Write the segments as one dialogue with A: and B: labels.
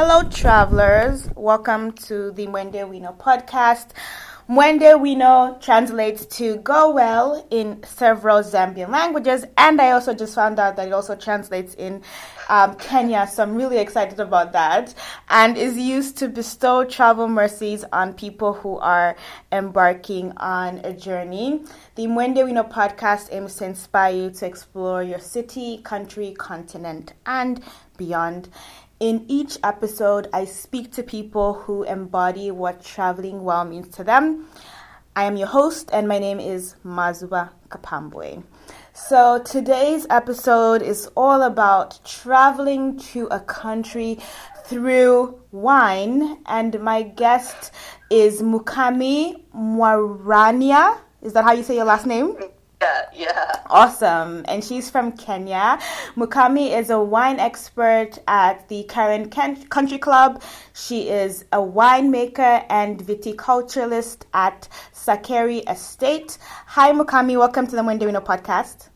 A: Hello, travelers. Welcome to the Mwende Bwino podcast. Mwende Bwino translates to go well in several Zambian languages, and I also just found out that it also translates in um, Kenya, so I'm really excited about that. And is used to bestow travel mercies on people who are embarking on a journey. The Mwende Bwino podcast aims to inspire you to explore your city, country, continent, and beyond. In each episode, I speak to people who embody what traveling well means to them. I am your host, and my name is Mazuba Kapambwe. So, today's episode is all about traveling to a country through wine, and my guest is Mukami Mwarania. Is that how you say your last name?
B: Yeah, yeah.
A: Awesome. And she's from Kenya. Mukami is a wine expert at the Karen Country Club. She is a winemaker and viticulturalist at Sakeri Estate. Hi, Mukami. Welcome to the Mwende Bwino podcast.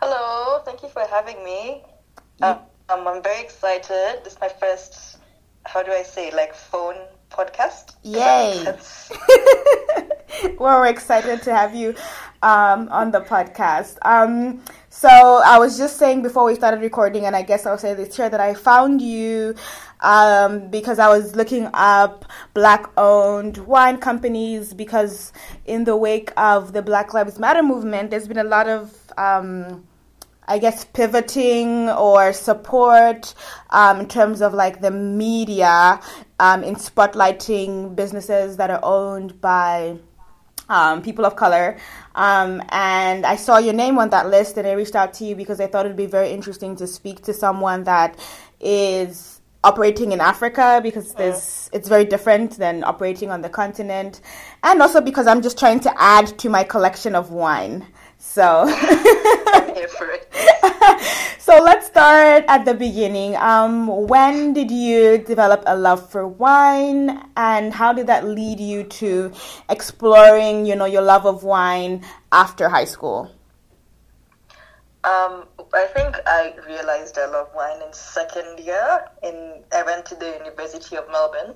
B: Hello. Thank you for having me. Um, I'm very excited. This is my first, how do I say, like phone podcast.
A: Yay. well, we're excited to have you um, on the podcast. Um, so I was just saying before we started recording, and I guess I'll say this here that I found you um, because I was looking up black-owned wine companies because in the wake of the Black Lives Matter movement, there's been a lot of um, I guess pivoting or support um, in terms of like the media um, in spotlighting businesses that are owned by um, people of color. Um, and I saw your name on that list and I reached out to you because I thought it'd be very interesting to speak to someone that is operating in Africa because there's, it's very different than operating on the continent. And also because I'm just trying to add to my collection of wine. So, so let's start at the beginning. Um, when did you develop a love for wine, and how did that lead you to exploring, you know, your love of wine after high school?
B: Um, I think I realized I love wine in second year. In I went to the University of Melbourne,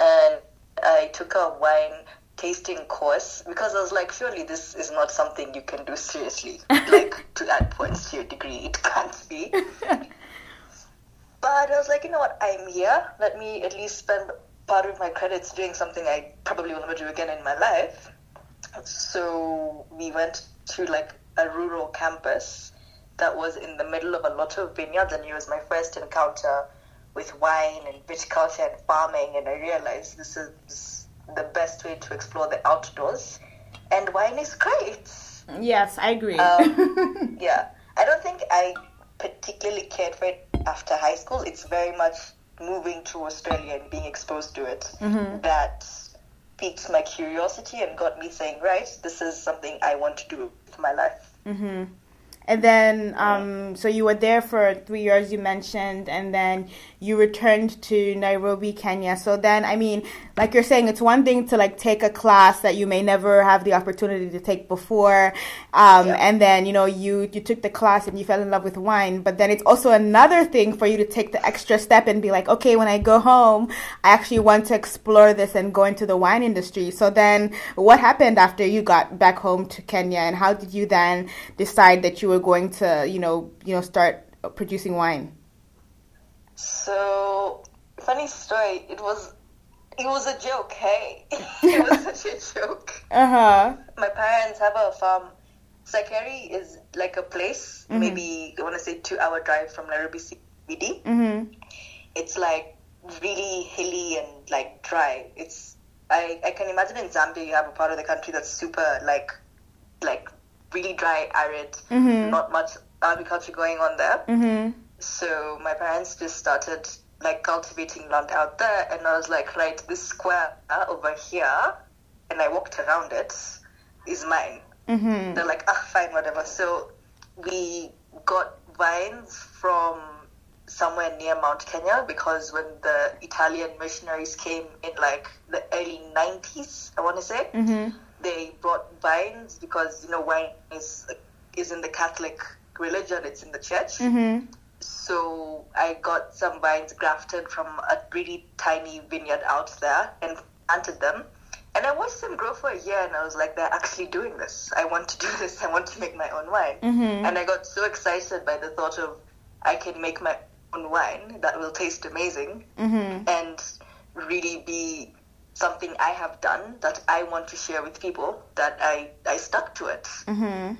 B: and I took a wine tasting course because I was like, surely this is not something you can do seriously. like to add points to your degree, it can't be. but I was like, you know what, I'm here. Let me at least spend part of my credits doing something I probably will never do again in my life. So we went to like a rural campus that was in the middle of a lot of vineyards, and it was my first encounter with wine and viticulture and farming. And I realized this is the best way to explore the outdoors, and wine is great.
A: Yes, I agree.
B: Um, yeah, I don't think I particularly cared for it after high school. It's very much moving to Australia and being exposed to it
A: Mhm.
B: that piqued my curiosity and got me saying, right, this is something I want to do with my life.
A: hmm And then, um, so you were there for three years, you mentioned, and then you returned to Nairobi, Kenya. So then, I mean, like you're saying, it's one thing to like take a class that you may never have the opportunity to take before, um,
B: Yeah.
A: and then you know you you took the class and you fell in love with wine. But then it's also another thing for you to take the extra step and be like, okay, when I go home, I actually want to explore this and go into the wine industry. So then, what happened after you got back home to Kenya, and how did you then decide that you were going to, you know, you know, start producing wine?
B: So, funny story, it was it was a joke, hey? it was such a joke.
A: Uh huh.
B: My parents have a farm. Sakari is like a place,
A: Mhm.
B: maybe I want to say two hour drive from Nairobi CBD.
A: Mhm.
B: It's like really hilly and like dry. It's I, I can imagine in Zambia you have a part of the country that's super like like really dry, arid,
A: Mhm.
B: not much agriculture going on there.
A: Mhm.
B: So my parents just started like cultivating land out there, and I was like, right, this square over here, and I walked around it, is mine.
A: Mhm.
B: They're like, ah, fine, whatever. So we got vines from somewhere near Mount Kenya because when the Italian missionaries came in like the early 90s, I want to say,
A: Mhm.
B: They brought vines because you know wine is is in the Catholic religion, it's in the church.
A: Mhm.
B: so I got some vines grafted from a really tiny vineyard out there and planted them. And I watched them grow for a year, and I was like, they're actually doing this. I want to do this. I want to make my own wine.
A: Mm-hmm.
B: And I got so excited by the thought of I can make my own wine that will taste amazing
A: Mm-hmm.
B: and really be something I have done that I want to share with people that I, I stuck to it.
A: Mm-hmm.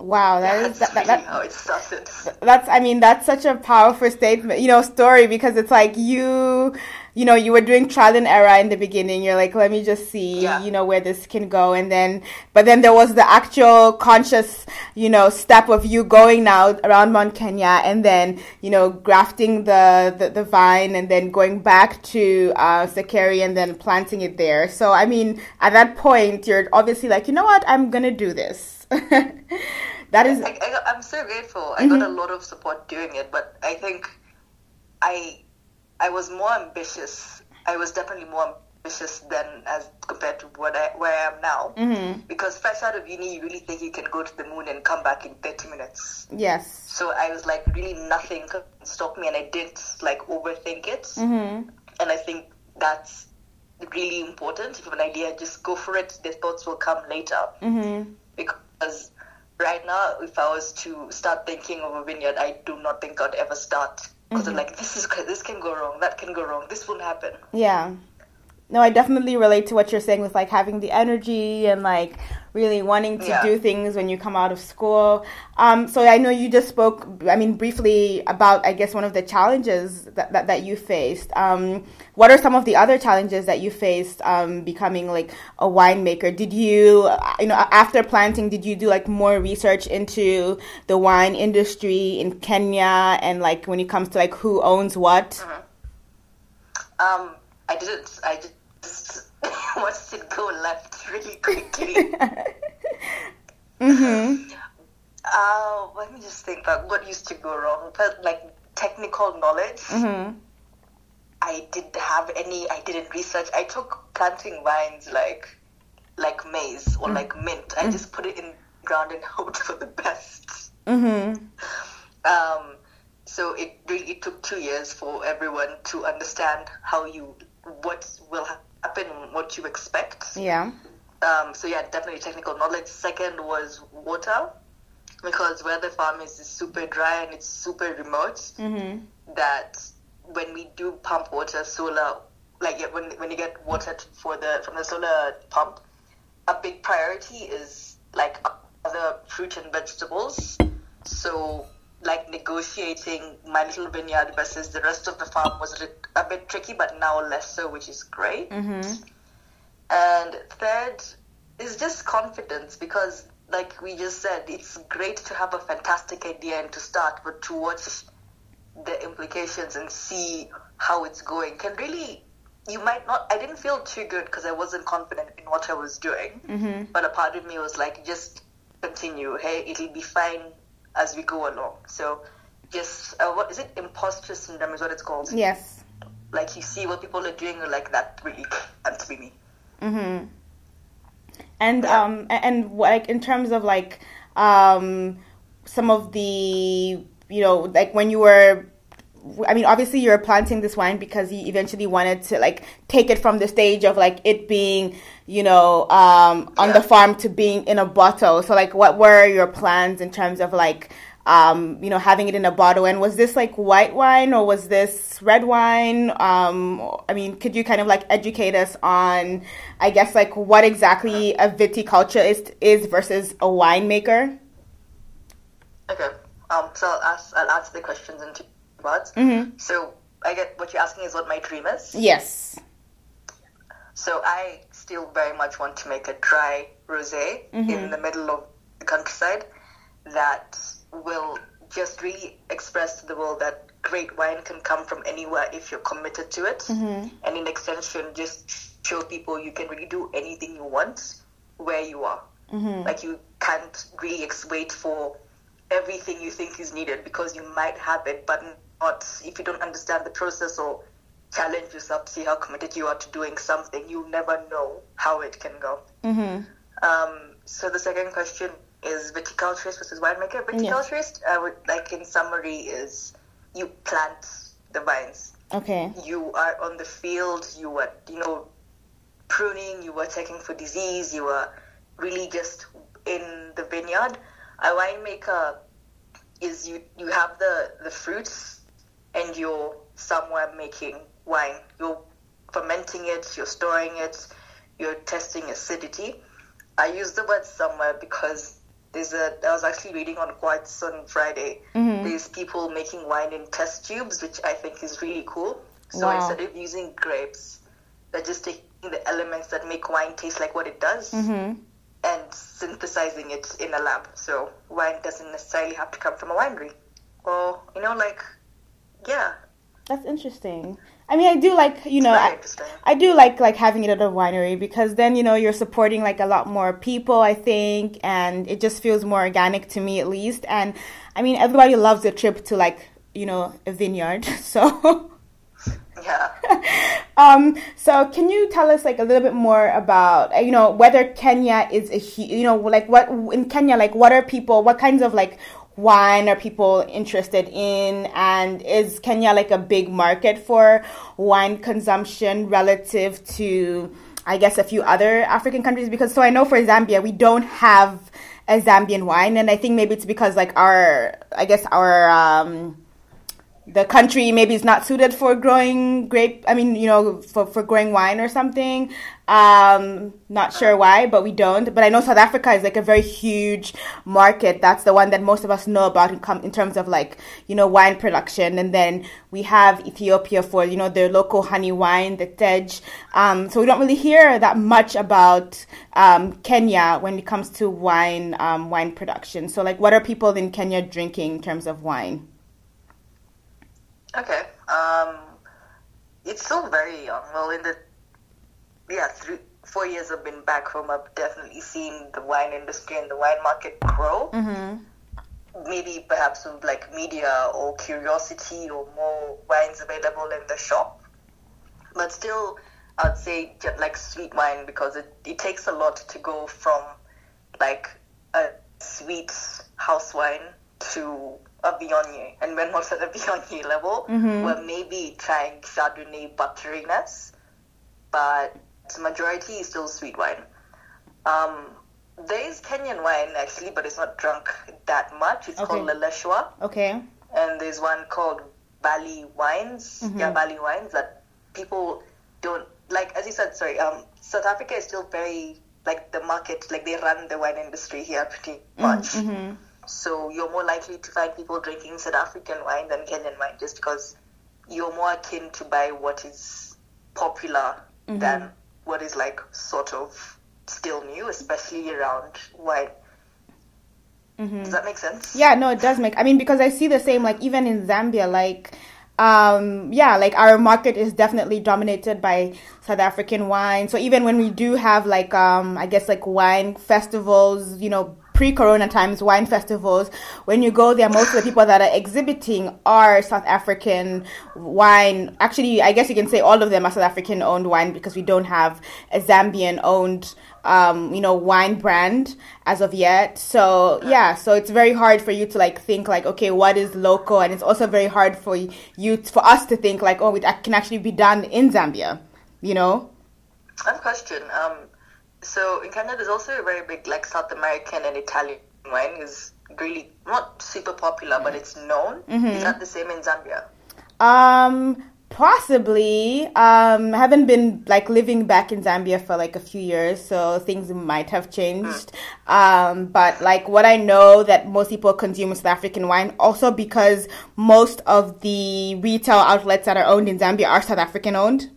A: Wow, that is
B: That's
A: that,
B: really
A: that,
B: how it started.
A: that's I mean that's such a powerful statement, you know, story because it's like you you know, you were doing trial and error in the beginning. You're like, let me just see,
B: Yeah.
A: you know, where this can go and then but then there was the actual conscious, you know, step of you going now around Mount Kenya and then, you know, grafting the the, the vine and then going back to uh Sakari and then planting it there. So I mean, at that point you're obviously like, you know what, I'm gonna do this. that is
B: I, I'm so grateful. I got a lot of support doing it, but I think I I was more ambitious. I was definitely more ambitious than as compared to what I where I am now.
A: Mhm.
B: Because fresh out of uni, you really think you can go to the moon and come back in 30 minutes.
A: yes.
B: So I was like, really nothing could stop me, and I didn't like overthink it.
A: Mhm.
B: And I think that's really important. If you have an idea, just go for it. The thoughts will come later
A: Mhm.
B: because right now, if I was to start thinking of a vineyard, I do not think I'd ever start because I'm mm-hmm. like, this is this can go wrong, that can go wrong, this won't happen.
A: Yeah. No, I definitely relate to what you're saying with like having the energy and like really wanting to
B: Yeah.
A: do things when you come out of school. Um, so I know you just spoke, I mean, briefly about, I guess, one of the challenges that, that, that you faced. Um, what are some of the other challenges that you faced um, becoming like a winemaker? Did you, you know, after planting, did you do like more research into the wine industry in Kenya and like when it comes to like who owns what?
B: Um, I didn't. I just watched it go left really quickly.
A: mm-hmm.
B: Uh, let me just think about what used to go wrong. But like technical knowledge,
A: Mm-hmm.
B: I didn't have any. I didn't research. I took planting vines like like maize or like mint. I just put it in ground and hoped for the best.
A: Mm-hmm.
B: Um, so it really it took two years for everyone to understand how you what will happen, what you expect.
A: Yeah.
B: Um, so yeah, definitely technical knowledge. Second was water, because where the farm is is super dry and it's super remote.
A: Mm-hmm.
B: That when we do pump water, solar, like when when you get water for the from the solar pump, a big priority is like other fruit and vegetables. So like negotiating my little vineyard versus the rest of the farm was a, bit tricky, but now less so, which is great.
A: Mm-hmm.
B: And third is just confidence because, like we just said, it's great to have a fantastic idea and to start, but to watch the implications and see how it's going can really. You might not. I didn't feel too good because I wasn't confident in what I was doing.
A: Mm-hmm.
B: But a part of me was like, just continue. Hey, it'll be fine as we go along. So, just uh, what is it? Imposter syndrome is what it's called.
A: Yes.
B: Like you see what people are doing, you're like that really can't be me.
A: Mm-hmm. And
B: Yeah.
A: um and like in terms of like um some of the you know like when you were I mean obviously you're planting this wine because you eventually wanted to like take it from the stage of like it being you know um on the farm to being in a bottle so like what were your plans in terms of like um you know having it in a bottle and was this like white wine or was this red wine um I mean could you kind of like educate us on I guess like what exactly a viticulture is is versus a winemaker
B: Okay. Um. So I'll ask. I'll answer the questions in two parts.
A: Mhm.
B: So I get what you're asking is what my dream is.
A: yes
B: So I still very much want to make a dry rosé mm-hmm. in the middle of the countryside that will just really express to the world that great wine can come from anywhere if you're committed to it. Mm-hmm. And in extension, just show people you can really do anything you want where you are. Mm-hmm. Like you can't really wait for everything you think is needed because you might have it, but not if you don't understand the process or challenge yourself, see how committed you are to doing something. You'll never know how it can go.
A: mm-hmm.
B: Um, so the second question is viticulturist versus winemaker. Viticulturist, I would like in summary, is you plant the vines.
A: Okay.
B: You are on the field. You are, you know, pruning. You are checking for disease. You are really just in the vineyard. A winemaker is you you have the the fruits and you're somewhere making wine. You're fermenting it. You're storing it. You're testing acidity. I use the word somewhere because there's a I was actually reading on Quartz on Friday.
A: Mm-hmm.
B: There's people making wine in test tubes, which I think is really cool. So
A: Wow.
B: instead of using grapes, they're just taking the elements that make wine taste like what it does
A: Mm-hmm.
B: and synthesizing it in a lab. So wine doesn't necessarily have to come from a winery. Or, you know, like, yeah,
A: That's interesting. I mean, I do like you know. I. I do like like having it at a winery because then you know you're supporting like a lot more people I think and it just feels more organic to me at least and I mean everybody loves a trip to like you know a vineyard so
B: Yeah.
A: um so can you tell us like a little bit more about you know whether Kenya is a you know like what in Kenya like what are people what kinds of like wine are people interested in and is Kenya like a big market for wine consumption relative to I guess a few other African countries? Because so I know for Zambia we don't have a Zambian wine and I think maybe it's because like our I guess our um the country maybe is not suited for growing grape i mean you know for, for growing wine or something. Um not sure why but we don't. But i know south africa is like a very huge market. That's the one that most of us know about in, com- in terms of like you know wine production. And then we have ethiopia for you know their local honey wine the tej. Um so we don't really hear that much about um kenya when it comes to wine um wine production. So like what are people in kenya drinking in terms of wine
B: Okay. Um, it's still very young. Well, in the yeah, three, four years I've been back home, I've definitely seen the wine industry and the wine market grow.
A: mm-hmm.
B: Maybe perhaps with like media or curiosity or more wines available in the shop. But still, I'd say like sweet wine because it, it takes a lot to go from like a sweet house wine to a Viognier. And when we're at the Viognier level,
A: Mhm.
B: we're maybe trying Chardonnay butteriness, but the majority is still sweet wine. Um, there is Kenyan wine actually, but it's not drunk that much. It's called
A: Okay.
B: Leleshwa
A: okay
B: and there's one called Bali Wines.
A: Mhm.
B: Yeah, Bali Wines that people don't like. As you said, sorry. Um, South Africa is still very like the market. Like they run the wine industry here pretty much.
A: mm-hmm.
B: So you're more likely to find people drinking South African wine than Kenyan wine, just because you're more akin to buy what is popular
A: Mhm.
B: than what is like sort of still new, especially around wine.
A: Mm-hmm.
B: Does that make sense?
A: Yeah, no, it does make. I mean, because I see the same, like even in Zambia, like, um, yeah, like our market is definitely dominated by South African wine. So even when we do have like, um, I guess like wine festivals, you know, pre-corona times wine festivals when you go there most of the people that are exhibiting are south african wine. Actually i guess you can say all of them are south african owned wine because we don't have a zambian owned um, you know wine brand as of yet. So yeah so it's very hard for you to like think like okay what is local? And it's also very hard for you for us to think like oh it can actually be done in zambia you know?
B: A question. Um, so in Canada, there's also a very big like South American and Italian wine is really not super popular, but it's known. Is that the same in Zambia?
A: Um, possibly. Um, I haven't been like living back in Zambia for like a few years, so things might have changed. Um, but like what I know that most people consume South African wine, also because most of the retail outlets that are owned in Zambia are South African owned.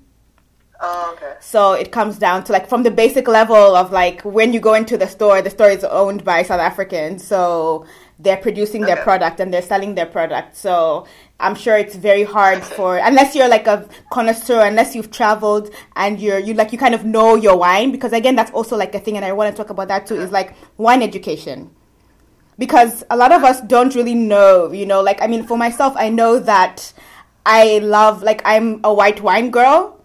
B: Oh, okay.
A: So it comes down to like from the basic level of like when you go into the store, the store is owned by South Africans. So they're producing their product and they're selling their product. So I'm sure it's very hard for unless you're like a connoisseur, unless you've traveled and you're you like you kind of know your wine because again that's also like a thing and I want to talk about that too is like wine education because a lot of us don't really know, you know, like I mean for myself I know that I love like I'm a white wine girl,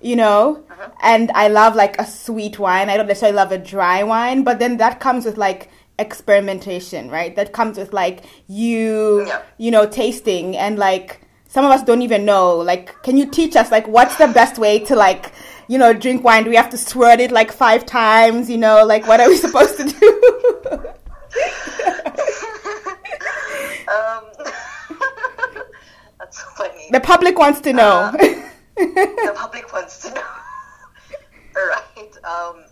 A: you know, and I love like a sweet wine. I don't necessarily love a dry wine, but then that comes with like experimentation, right? That comes with like you,
B: Yeah.
A: you know, tasting and like some of us don't even know. Like, can you teach us like what's the best way to like, you know, drink wine? Do we have to swirl it like five times? You know, like what are we supposed to do?
B: Um, that's funny.
A: the public wants to know.
B: The public wants to know. right. Um,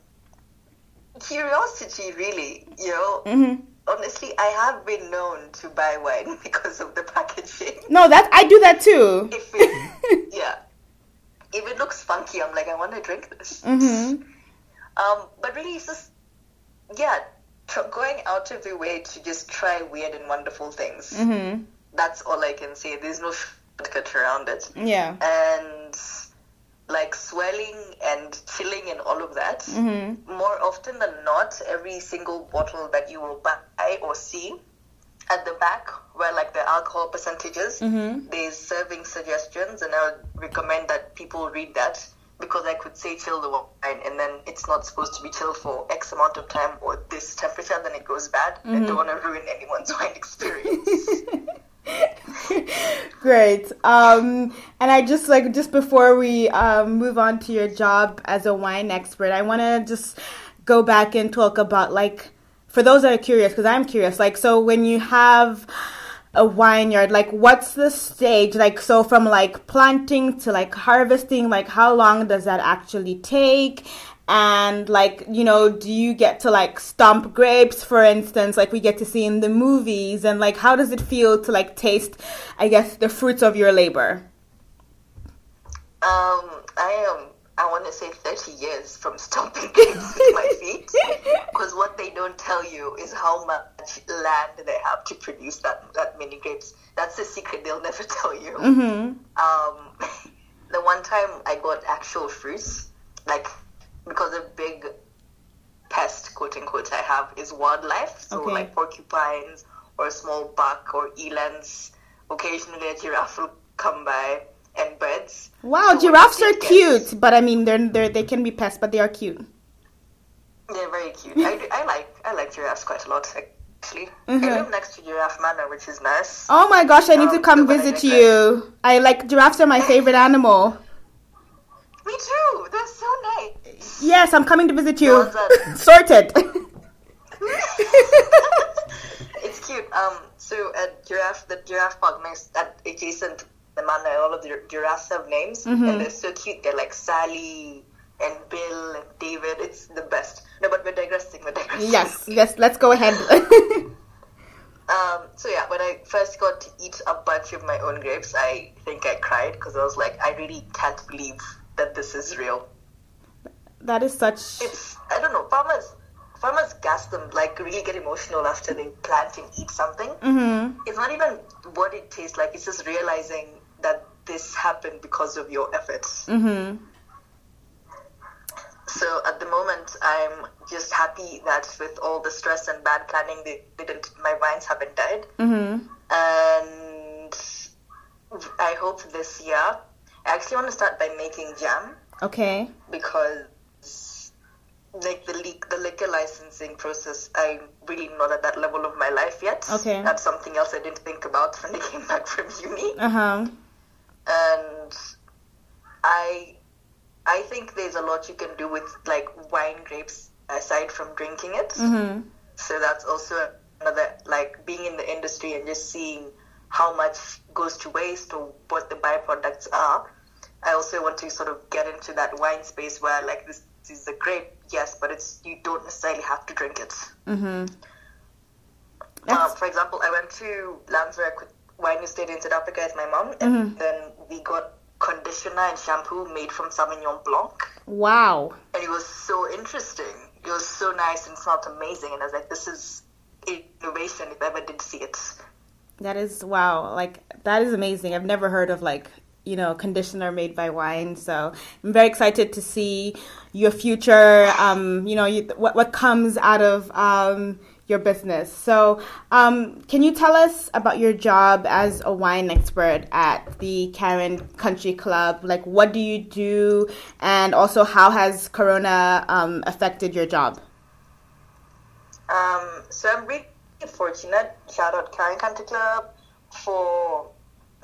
B: curiosity, really. You know,
A: Mm-hmm.
B: honestly, I have been known to buy wine because of the packaging.
A: no, that I do that too.
B: If it, yeah, if it looks funky, I'm like, I want to drink this.
A: Mm-hmm.
B: Um, but really, it's just yeah, tr- going out of your way to just try weird and wonderful things.
A: Mm-hmm.
B: That's all I can say. There's no shortcut around it.
A: Yeah.
B: and like swelling and chilling and all of that.
A: Mm-hmm.
B: More often than not, every single bottle that you will buy or see at the back, where like the alcohol percentages,
A: Mm-hmm.
B: there's serving suggestions, and I would recommend that people read that because I could say chill the wine, and then it's not supposed to be chilled for X amount of time or this temperature, then it goes bad. I don't want to ruin anyone's wine experience.
A: Great. Um, and I just like just before we um, move on to your job as a wine expert, I want to just go back and talk about like for those that are curious because I'm curious. Like, so when you have a vineyard, like what's the stage? Like, so from like planting to like harvesting, like how long does that actually take? And like, you know, do you get to like stomp grapes, for instance, like we get to see in the movies? And like, how does it feel to like taste, I guess, the fruits of your labor?
B: Um, I am. I want to say thirty years from stomping grapes with my feet, because what they don't tell you is how much land they have to produce that that many grapes. That's the secret they'll never tell you.
A: Mm-hmm.
B: Um, the one time I got actual fruits, like because a big pest, quote unquote, I have is wildlife. So
A: Okay.
B: like porcupines or a small buck or elands. Occasionally a giraffe will come by and birds.
A: Wow,
B: So
A: giraffes are
B: get-
A: cute, but I mean, they're, they're they can be pests, but they are cute.
B: They're very cute. I, do- I like I like giraffes quite a lot actually.
A: Mhm.
B: I live next to Giraffe Manor, which is nice.
A: Oh my gosh, I need to
B: Um,
A: come
B: so I
A: visit you. I like giraffes are my favorite animal.
B: Me too. They're so nice.
A: Yes, I'm coming to visit you.
B: Done.
A: Sorted.
B: it's cute. Um, so at giraffe, the giraffe park next at adjacent the manor, all of the giraffes have names,
A: Mhm.
B: and they're so cute. They're like Sally and Bill and David. It's the best. No, but we're digressing. We're digressing.
A: yes, yes, let's go ahead.
B: Um, so yeah, when I first got to eat a bunch of my own grapes, I think I cried because I was like, I really can't believe that this is real.
A: That is such.
B: It's I don't know, farmers farmers gas them like really get emotional after they plant and eat something.
A: Mm-hmm.
B: It's not even what it tastes like, it's just realizing that this happened because of your efforts.
A: Mm-hmm.
B: So at the moment, I'm just happy that with all the stress and bad planning, they didn't. My vines haven't died,
A: Mm-hmm.
B: and I hope this year. I actually want to start by making jam
A: Okay.
B: because, like the leak, the liquor licensing process, I'm really not at that level of my life yet.
A: Okay.
B: that's something else I didn't think about when I came back from uni.
A: Uh huh.
B: and I I think there's a lot you can do with like wine grapes aside from drinking it.
A: Mm-hmm.
B: So that's also another like being in the industry and just seeing how much goes to waste or what the byproducts are. I also want to sort of get into that wine space where like this, is a grape, yes, but it's you don't necessarily have to drink it.
A: Mm-hmm.
B: Um, for example, I went to Landswerk Wine Estate in South Africa with my mom, and
A: Mhm.
B: then we got conditioner and shampoo made from Sauvignon Blanc,
A: Wow.
B: and it was so interesting. It was so nice and smelled amazing, and I was like, "This is innovation if I ever did see it."
A: That is wow. Like that is amazing. I've never heard of like you know conditioner made by wine. So I'm very excited to see your future. Um, you know you, what what comes out of um, your business. So um, can you tell us about your job as a wine expert at the Karen Country Club? Like what do you do, and also how has Corona um, affected your job?
B: Um, so I'm really fortunate. Shout out Karen Country Club for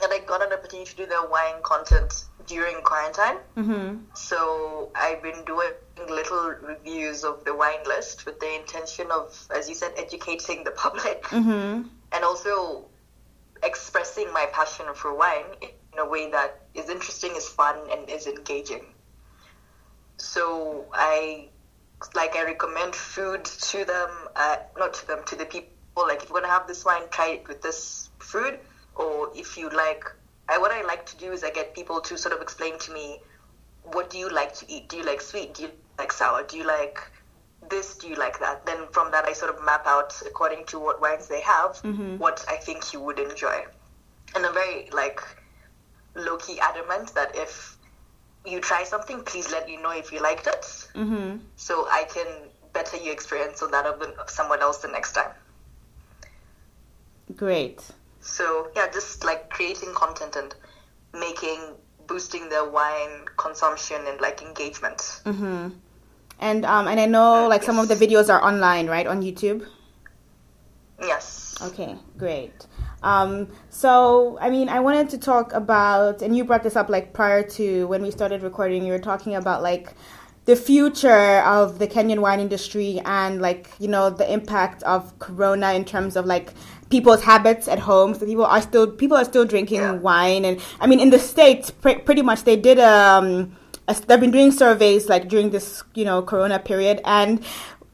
B: that I got an opportunity to do the wine content during quarantine.
A: Mm-hmm.
B: So I've been doing little reviews of the wine list with the intention of, as you said, educating the public
A: Mm-hmm.
B: and also expressing my passion for wine in a way that is interesting, is fun, and is engaging. So I like I recommend food to them, uh, not to them, to the people. Like if you're gonna have this wine, try it with this food, or if you like, I what I like to do is I get people to sort of explain to me, what do you like to eat? Do you like sweet? Do you like sour? Do you like this? Do you like that? Then from that I sort of map out according to what wines they have, what I think you would enjoy, and I'm very like low key adamant that if you try something, please let me know if you liked it,
A: Mm-hmm.
B: so I can better your experience on that of, the, of someone else the next time.
A: Great.
B: So yeah, just like creating content and making boosting their wine consumption and like engagement.
A: Mm-hmm. And um and I know like some of the videos are online, right, on YouTube.
B: Yes.
A: Okay, great. Um, so, I mean, I wanted to talk about, and you brought this up like prior to when we started recording, you were talking about like the future of the Kenyan wine industry and like, you know, the impact of Corona in terms of like people's habits at home. So people are still, people are still drinking
B: Yeah.
A: wine. And I mean, in the States, pre- pretty much they did, um, a- they've been doing surveys like during this, you know, Corona period. And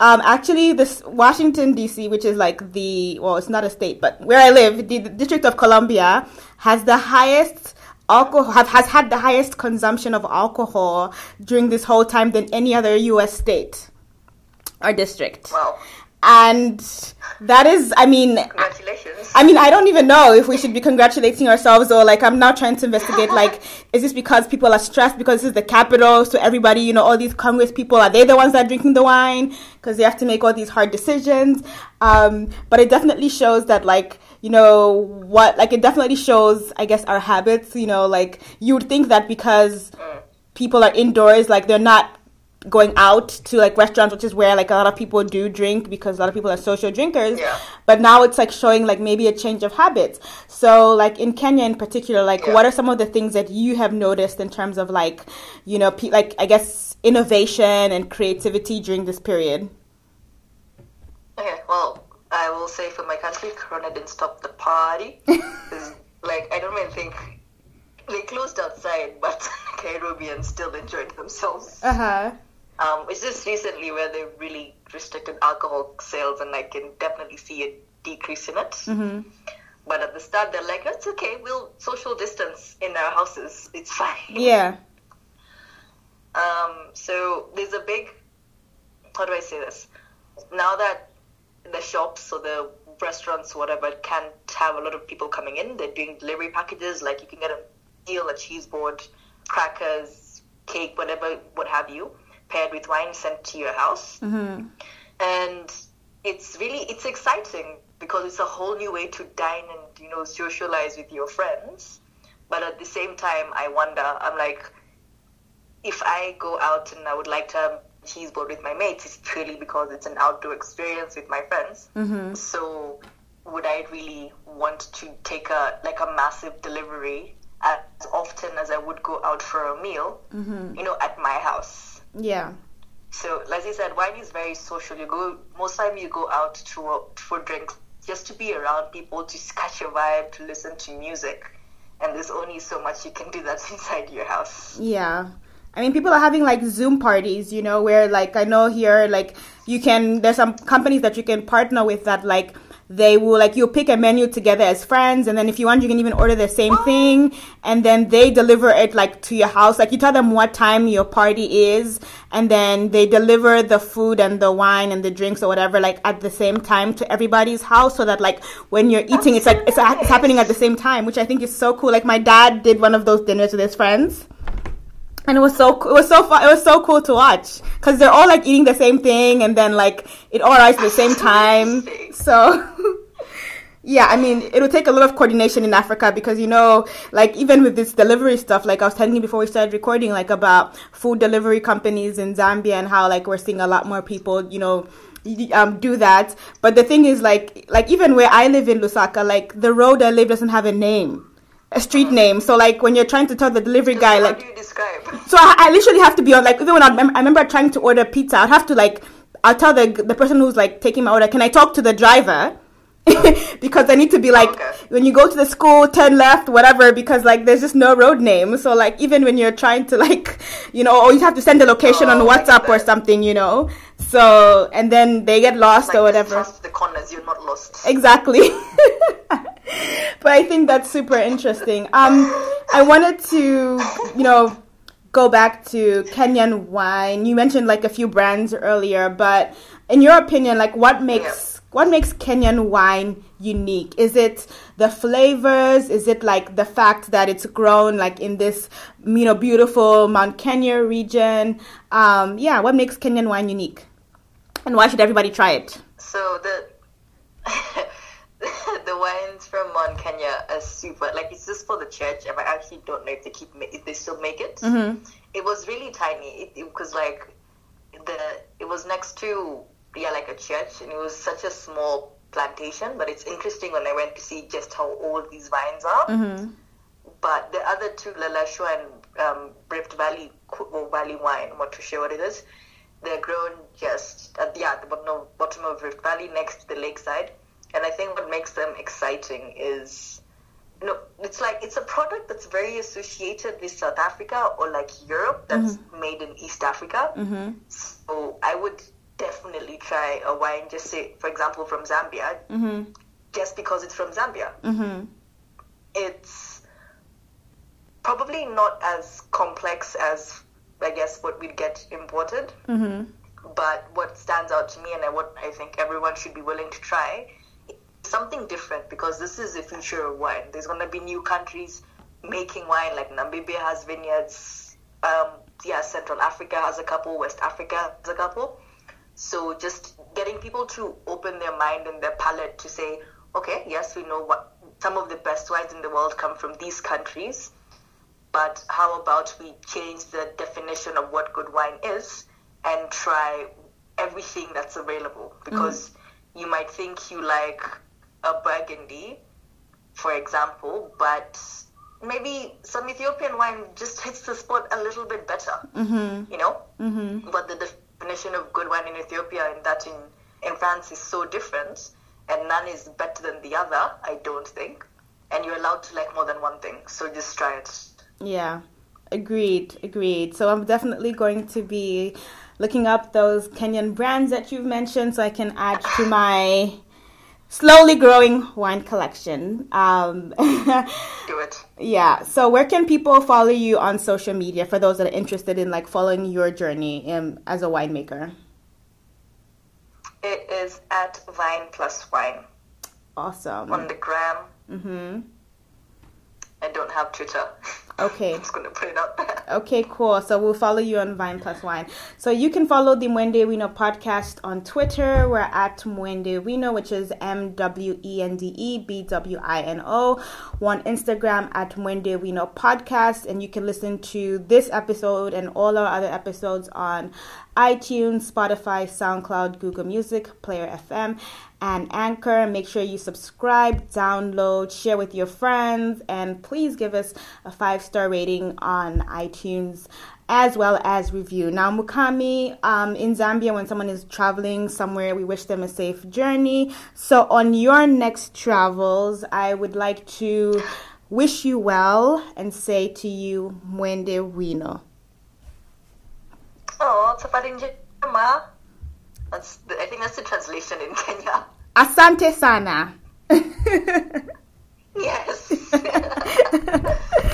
A: um, actually, this Washington D.C., which is like the well, it's not a state, but where I live, the, the District of Columbia has the highest alcohol have, has had the highest consumption of alcohol during this whole time than any other U.S. state or district,
B: Wow.
A: And that is, I mean,
B: Congratulations.
A: I mean, I don't even know if we should be congratulating ourselves or like I'm now trying to investigate like is this because people are stressed because this is the capital so everybody, you know, all these Congress people are they the ones that are drinking the wine because they have to make all these hard decisions. Um, but it definitely shows that like you know what like it definitely shows I guess our habits, you know, like you would think that because people are indoors like they're not going out to like restaurants which is where like a lot of people do drink because a lot of people are social drinkers
B: Yeah.
A: but now it's like showing like maybe a change of habits so like in kenya in particular like
B: Yeah.
A: what are some of the things that you have noticed in terms of like you know pe- like i guess innovation and creativity during this period
B: Okay, well, I will say for my country, Corona didn't stop the party. like, I don't even think they closed outside, but Nairobians still enjoyed themselves.
A: uh-huh
B: Um, it's just recently where they really restricted alcohol sales, and I can definitely see a decrease in it.
A: mm-hmm.
B: But at the start, they're like, "It's okay. We'll social distance in our houses. It's fine."
A: yeah
B: Um, so there's a big, how do I say this? Now that the shops or the restaurants, whatever, can't have a lot of people coming in, they're doing delivery packages. Like you can get a meal, a cheese board, crackers, cake, whatever, what have you, paired with wine sent to your house.
A: mm-hmm.
B: And it's really, it's exciting because it's a whole new way to dine and, you know, socialize with your friends. But at the same time, I wonder, I'm like, if I go out and I would like to have a cheese board with my mates, it's purely because it's an outdoor experience with my friends.
A: Mm-hmm.
B: So would I really want to take a like a massive delivery as often as I would go out for a meal,
A: Mm-hmm.
B: you know, at my house?
A: Yeah
B: So, like you said, wine is very social. You go most time you go out to for drinks just to be around people, to catch a vibe, to listen to music, and there's only so much you can do that's inside your house.
A: Yeah. I mean, people are having like Zoom parties, you know, where like I know here, like you can, there's some companies that you can partner with that like they will like you'll pick a menu together as friends and then if you want you can even order the same oh. thing and then they deliver it like to your house. Like you tell them what time your party is and then they deliver the food and the wine and the drinks or whatever like at the same time to everybody's house so that like when you're eating it's like it's, it's happening at the same time which i think is so cool. Like my dad did one of those dinners with his friends and it was so it was so fun it was so cool to watch. Because they're all like eating the same thing and then like it all arrives at the same time. So yeah i mean it would take a lot of coordination in africa because you know like even with this delivery stuff like i was telling you before we started recording like about food delivery companies in zambia and how like we're seeing a lot more people you know um, do that. But the thing is, like, like even where I live in Lusaka, like the road I live doesn't have a name, a street name. So like when you're trying to tell the delivery guy,
B: How
A: like,
B: do you describe?
A: so I, I literally have to be on like even when I, I remember trying to order pizza, I'd have to like I'll tell the the person who's like taking my order, can I talk to the driver? because I need to be like
B: Okay.
A: when you go to the school, turn left, whatever. Because like there's just no road name. So like even when you're trying to like you know, or you have to send a location on
B: Oh, get
A: WhatsApp or something, you know. So and then they get lost
B: Like,
A: or whatever.
B: trust the corners, you're not lost.
A: Exactly. but I think that's super interesting. Um, I wanted to, you know, go back to Kenyan wine. You mentioned like a few brands earlier, but in your opinion, like what makes what makes Kenyan wine unique? Is it the flavors? Is it like the fact that it's grown like in this, you know, beautiful Mount Kenya region? Um, yeah, what makes Kenyan wine unique? And why should everybody try it?
B: So the the wines from Mount Kenya are super. Like it's just for the church, and I actually don't know if they keep if they still make it.
A: Mm-hmm.
B: It was really tiny. It, was like the it was next to yeah like a church, and it was such a small plantation. But it's interesting when I went to see just how old these vines are.
A: Mm-hmm.
B: But the other two, Leleshwa and um, Rift Valley or Valley Wine, I'm not too sure what it is. They're grown just at the, yeah, the bottom of, bottom of Rift Valley next to the lakeside. And I think what makes them exciting is, no, it's like it's a product that's very associated with South Africa or like Europe that's made in East Africa.
A: Mm-hmm.
B: So I would definitely try a wine, just say, for example, from Zambia,
A: Mm-hmm.
B: just because it's from Zambia
A: Mm-hmm.
B: it's probably not as complex as I guess what we'd get imported.
A: Mm-hmm.
B: But what stands out to me and what I think everyone should be willing to try something different because this is the future of wine. There's going to be new countries making wine, like Namibia has vineyards. Um, yeah, Central Africa has a couple. West Africa has a couple. So just getting people to open their mind and their palate to say, okay, yes, we know what some of the best wines in the world come from these countries, but how about we change the definition of what good wine is and try everything that's available? Because you might think you like a Burgundy, for example, but maybe some Ethiopian wine just hits the spot a little bit better,
A: Mm-hmm.
B: you know?
A: Mm-hmm.
B: but the definition of good wine in Ethiopia and that in, in France is so different, and none is better than the other, I don't think. And you're allowed to like more than one thing, so just try it.
A: Yeah, agreed, agreed. So I'm definitely going to be looking up those Kenyan brands that you've mentioned so I can add to my slowly growing wine collection. Um,
B: Do it.
A: yeah, so where can people follow you on social media for those that are interested in like following your journey um, as a winemaker?
B: It is at Vine Plus Wine
A: Awesome.
B: on the gram.
A: Mm-hmm.
B: I don't have Twitter.
A: Okay.
B: I'm just gonna put it out there.
A: Okay, cool. So we'll follow you on Vine Plus Wine. So you can follow the Mwende Bwino podcast on Twitter. We're at Mwende Bwino, which is M W E N D E B W I N O. We're on Instagram at Mwende Bwino podcast, and you can listen to this episode and all our other episodes on iTunes, Spotify, SoundCloud, Google Music, Player FM, and Anchor. Make sure you subscribe, download, share with your friends, and please give us a five star rating on iTunes as well as review. Now, Mukami, um, in Zambia, when someone is traveling somewhere, we wish them a safe journey. So, on your next travels, I would like to wish you well and say to you, Mwende Bwino.
B: Oh, safari njema. That's the, I think that's the translation in Kenya.
A: Asante sana.
B: Yes.